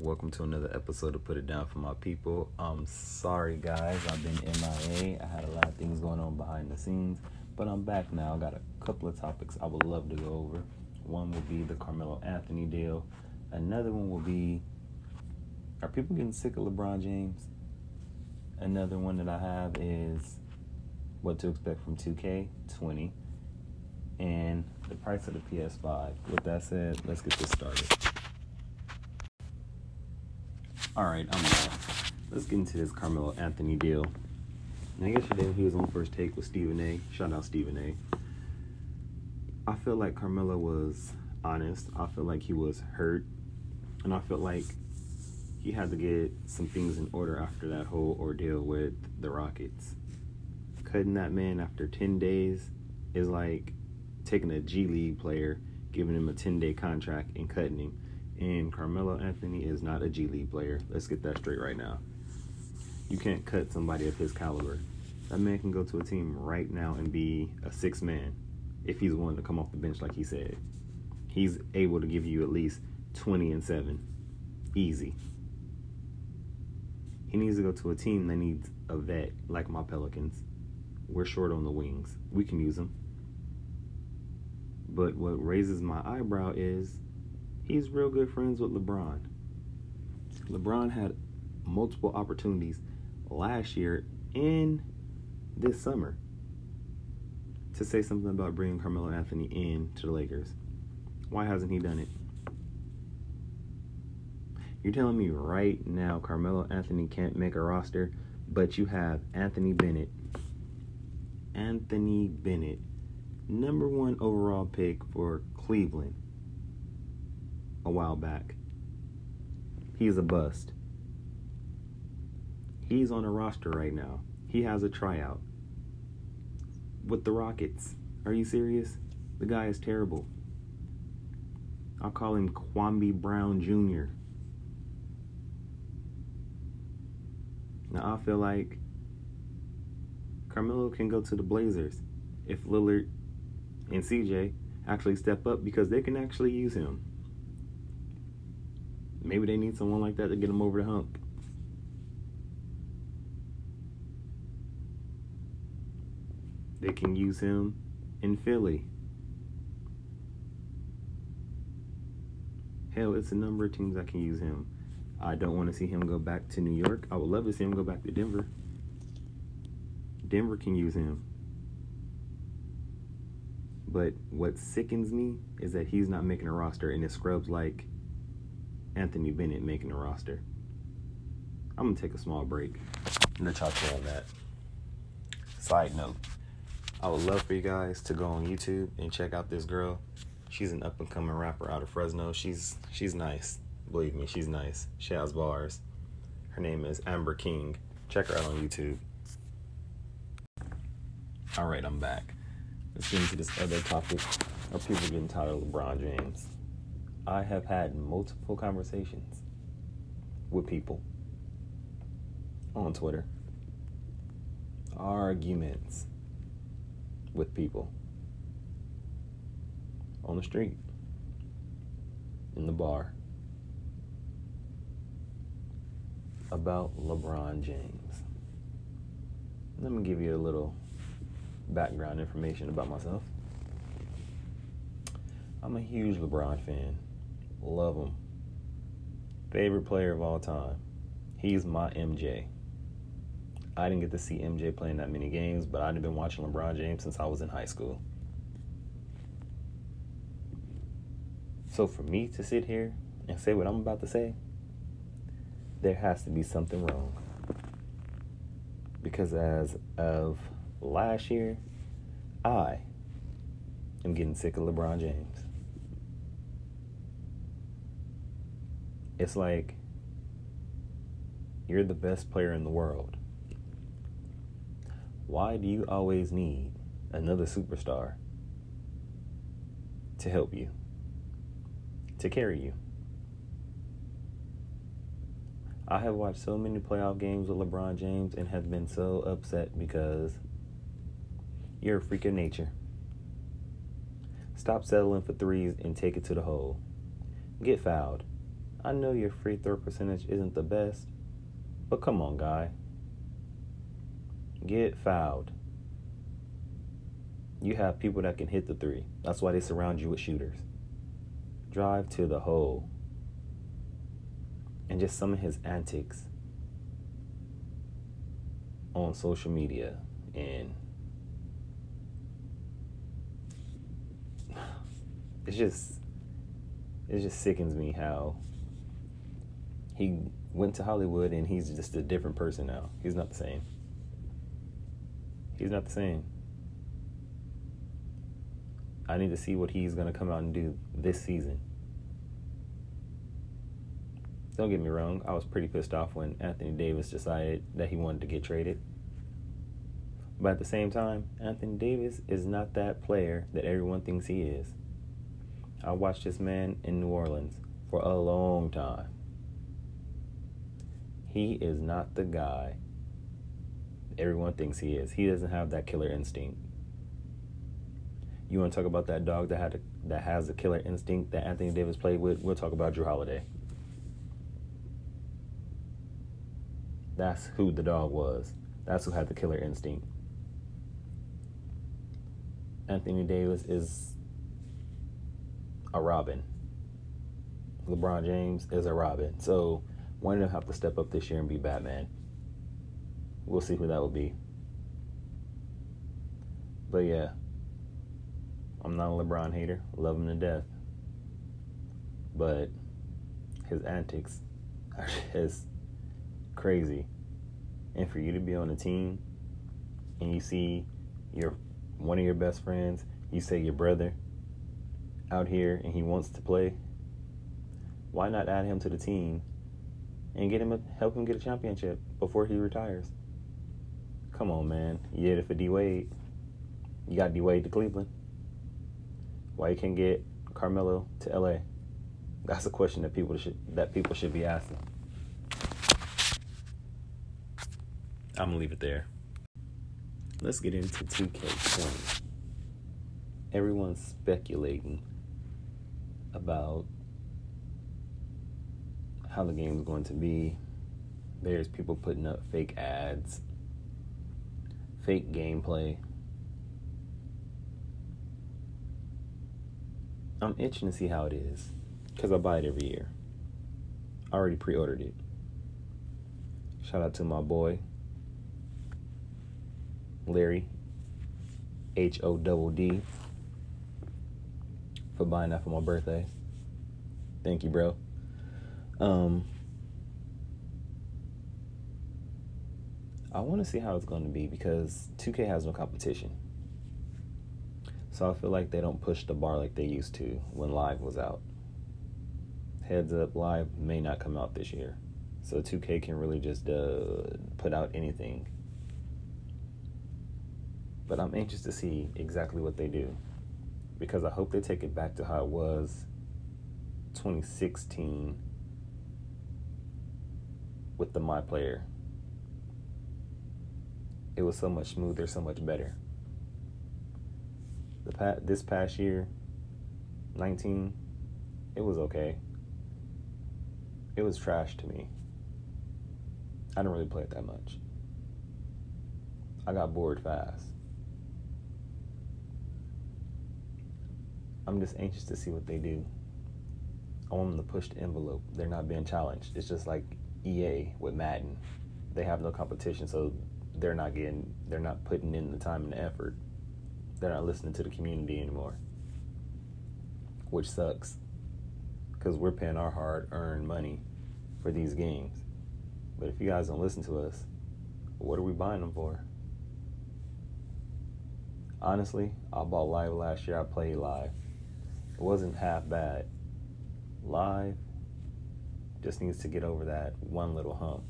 welcome to another episode of Put It Down for My People. I'm sorry, guys, I've been MIA. I had a lot of things going on behind the scenes, but I'm back now. I got a couple of topics I would love to go over. One will be the Carmelo Anthony deal, another one will be Are people getting sick of LeBron James? Another one that I have is what to expect from 2K20 and the price of the PS5. With that said, let's get this started. All right, I'm back. Let's get into this Carmelo Anthony deal. Now, yesterday he was on first take with Stephen A. Shout out Stephen A. I feel like Carmelo was honest. I feel like he was hurt, and I feel like he had to get some things in order after that whole ordeal with the Rockets. Cutting that man after 10 days is like taking a G League player, giving him a 10 day contract, and cutting him. And Carmelo Anthony is not a G League player. Let's get that straight right now. You can't cut somebody of his caliber. That man can go to a team right now and be a six man if he's willing to come off the bench like he said. He's able to give you at least 20 and 7. Easy. He needs to go to a team that needs a vet like my Pelicans. We're short on the wings. We can use them. But what raises my eyebrow is he's real good friends with LeBron. LeBron had multiple opportunities last year and this summer to say something about bringing Carmelo Anthony in to the Lakers. Why hasn't he done it? You're telling me right now Carmelo Anthony can't make a roster, but you have Anthony Bennett. Anthony Bennett, number one overall pick for Cleveland a while back. He's a bust. He's on a roster right now. He has a tryout with the Rockets. Are you serious? The guy is terrible. I'll call him Kwame Brown Jr. Now I feel like Carmelo can go to the Blazers if Lillard and CJ actually step up because they can actually use him. Maybe they need someone like that to get them over the hump. They can use him in Philly. Hell, it's a number of teams that can use him. I don't want to see him go back to New York. I would love to see him go back to Denver. Denver can use him. But what sickens me is that he's not making a roster and it scrubs like Anthony Bennett making a roster. I'm to take a small break and let y'all on that. Side note, I would love for you guys to go on YouTube and check out this girl. She's an up and coming rapper out of Fresno. She's she's nice. Believe me, she's nice. She has bars. Her name is Amber King. Check her out on YouTube. All right, I'm back. Let's get into this other topic. Are people getting tired of LeBron James? I have had multiple conversations with people on Twitter, arguments with people on the street, in the bar, about LeBron James. Let me give you a little background information about myself. I'm a huge LeBron fan. Love him. Favorite player of all time. He's my MJ. I didn't get to see MJ playing that many games, but I've been watching LeBron James since I was in high school. So for me to sit here and say what I'm about to say, there has to be something wrong. Because as of last year, I am getting sick of LeBron James. It's like you're the best player in the world. Why do you always need another superstar to help you, to carry you? I have watched so many playoff games with LeBron James and have been so upset because you're a freak of nature. Stop settling for threes and take it to the hole. Get fouled. I know your free throw percentage isn't the best, but come on, guy. Get fouled. You have people that can hit the three. That's why they surround you with shooters. Drive to the hole. And just some of his antics on social media and it's just it just sickens me how he went to Hollywood and he's just a different person now. He's not the same. He's not the same. I need to see what he's going to come out and do this season. Don't get me wrong, I was pretty pissed off when Anthony Davis decided that he wanted to get traded. But at the same time, Anthony Davis is not that player that everyone thinks he is. I watched this man in New Orleans for a long time. He is not the guy everyone thinks he is. He doesn't have that killer instinct. You want to talk about that dog that had a, that has the killer instinct that Anthony Davis played with? We'll talk about Jrue Holiday. That's who the dog was. That's who had the killer instinct. Anthony Davis is a Robin. LeBron James is a Robin. So one of them have to step up this year and be Batman. We'll see who that will be. But yeah, I'm not a LeBron hater. Love him to death. But his antics are just crazy. And for you to be on a team and you see your one of your best friends, you say your brother out here and he wants to play, why not add him to the team and get him a, help him get a championship before he retires? Come on, man. You did it for D Wade. You got D Wade to Cleveland. Why you can't get Carmelo to LA? That's a question that people should that people should be asking. I'm gonna leave it there. Let's get into 2K20. Everyone's speculating about how the game's going to be. There's people putting up fake ads, fake gameplay. I'm itching to see how it is because I buy it every year. I already pre ordered it. Shout out to my boy, Larry, H O D D, for buying that for my birthday. Thank you, bro. Um, I want to see how it's going to be because 2K has no competition. So I feel like they don't push the bar like they used to when Live was out. Heads up, Live may not come out this year. So 2K can really just uh, put out anything. But I'm anxious to see exactly what they do because I hope they take it back to how it was 2016 with the My Player. It was so much smoother, so much better. The pa- this past year, 19, it was okay. It was trash to me. I didn't really play it that much. I got bored fast. I'm just anxious to see what they do. I want them to push the envelope. They're not being challenged. It's just like EA with Madden. They have no competition, so they're not getting they're not putting in the time and the effort. They're not listening to the community anymore. Which sucks. Cuz we're paying our hard-earned money for these games. But if you guys don't listen to us, what are we buying them for? Honestly, I bought live last year. I played live. It wasn't half bad. Live just needs to get over that one little hump.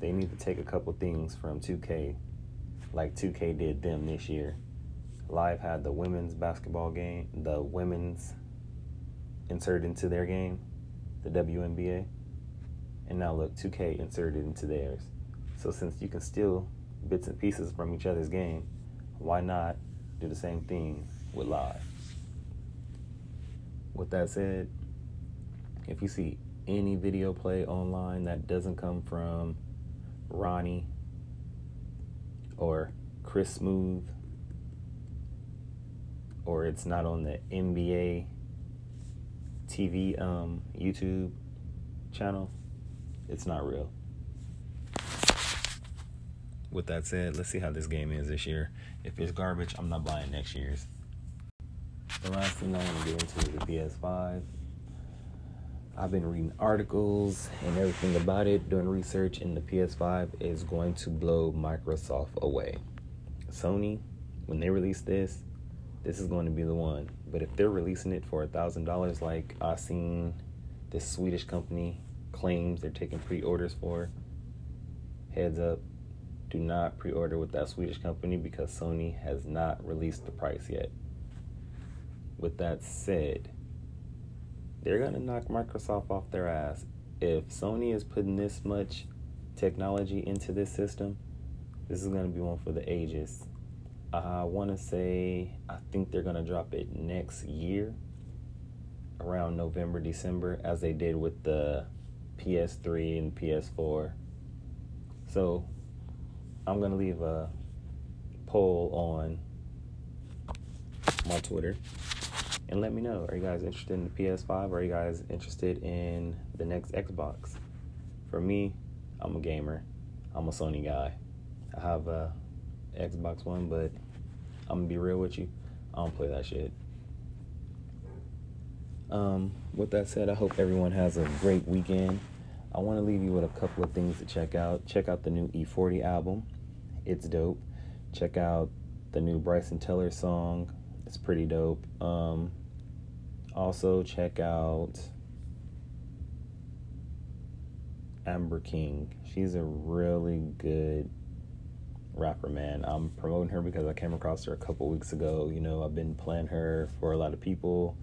They need to take a couple things from 2K, like 2K did them this year. Live had the women's basketball game, the women's inserted into their game, the WNBA. And now look, 2K inserted into theirs. So since you can steal bits and pieces from each other's game, why not do the same thing with live? with that said, if you see any video play online that doesn't come from Ronnie or Chris Smoove or it's not on the NBA TV um, YouTube channel, it's not real. With that said, let's see how this game is this year. If it's garbage, I'm not buying next year's. The last thing I want to get into is the PS5. I've been reading articles and everything about it, doing research, and the PS5 is going to blow Microsoft away. Sony, when they release this, this is going to be the one. But if they're releasing it for a thousand dollars, like I've seen this Swedish company claims they're taking pre-orders for, heads up, do not pre-order with that Swedish company because Sony has not released the price yet. With that said, they're gonna knock Microsoft off their ass. If Sony is putting this much technology into this system, this is gonna be one for the ages. I want to say I think they're gonna drop it next year, around November, December, as they did with the PS3 and PS4. So I'm gonna leave a poll on my Twitter and let me know. Are you guys interested in the PS5? Or are you guys interested in the next Xbox? For me, I'm a gamer. I'm a Sony guy. I have a Xbox One, but I'm gonna be real with you. I don't play that shit. Um, with that said, I hope everyone has a great weekend. I want to leave you with a couple of things to check out. Check out the new E40 album. It's dope. Check out the new Bryson Tiller song. It's pretty dope. Um, also, check out Amber King. She's a really good rapper, man. I'm promoting her because I came across her a couple weeks ago. You know, I've been playing her for a lot of people.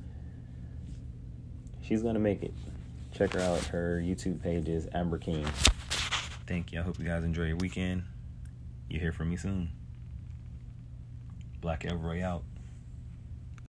She's gonna make it. Check her out. Her YouTube page is Amber King. Thank you. I hope you guys enjoy your weekend. You hear from me soon. Black Elroy out.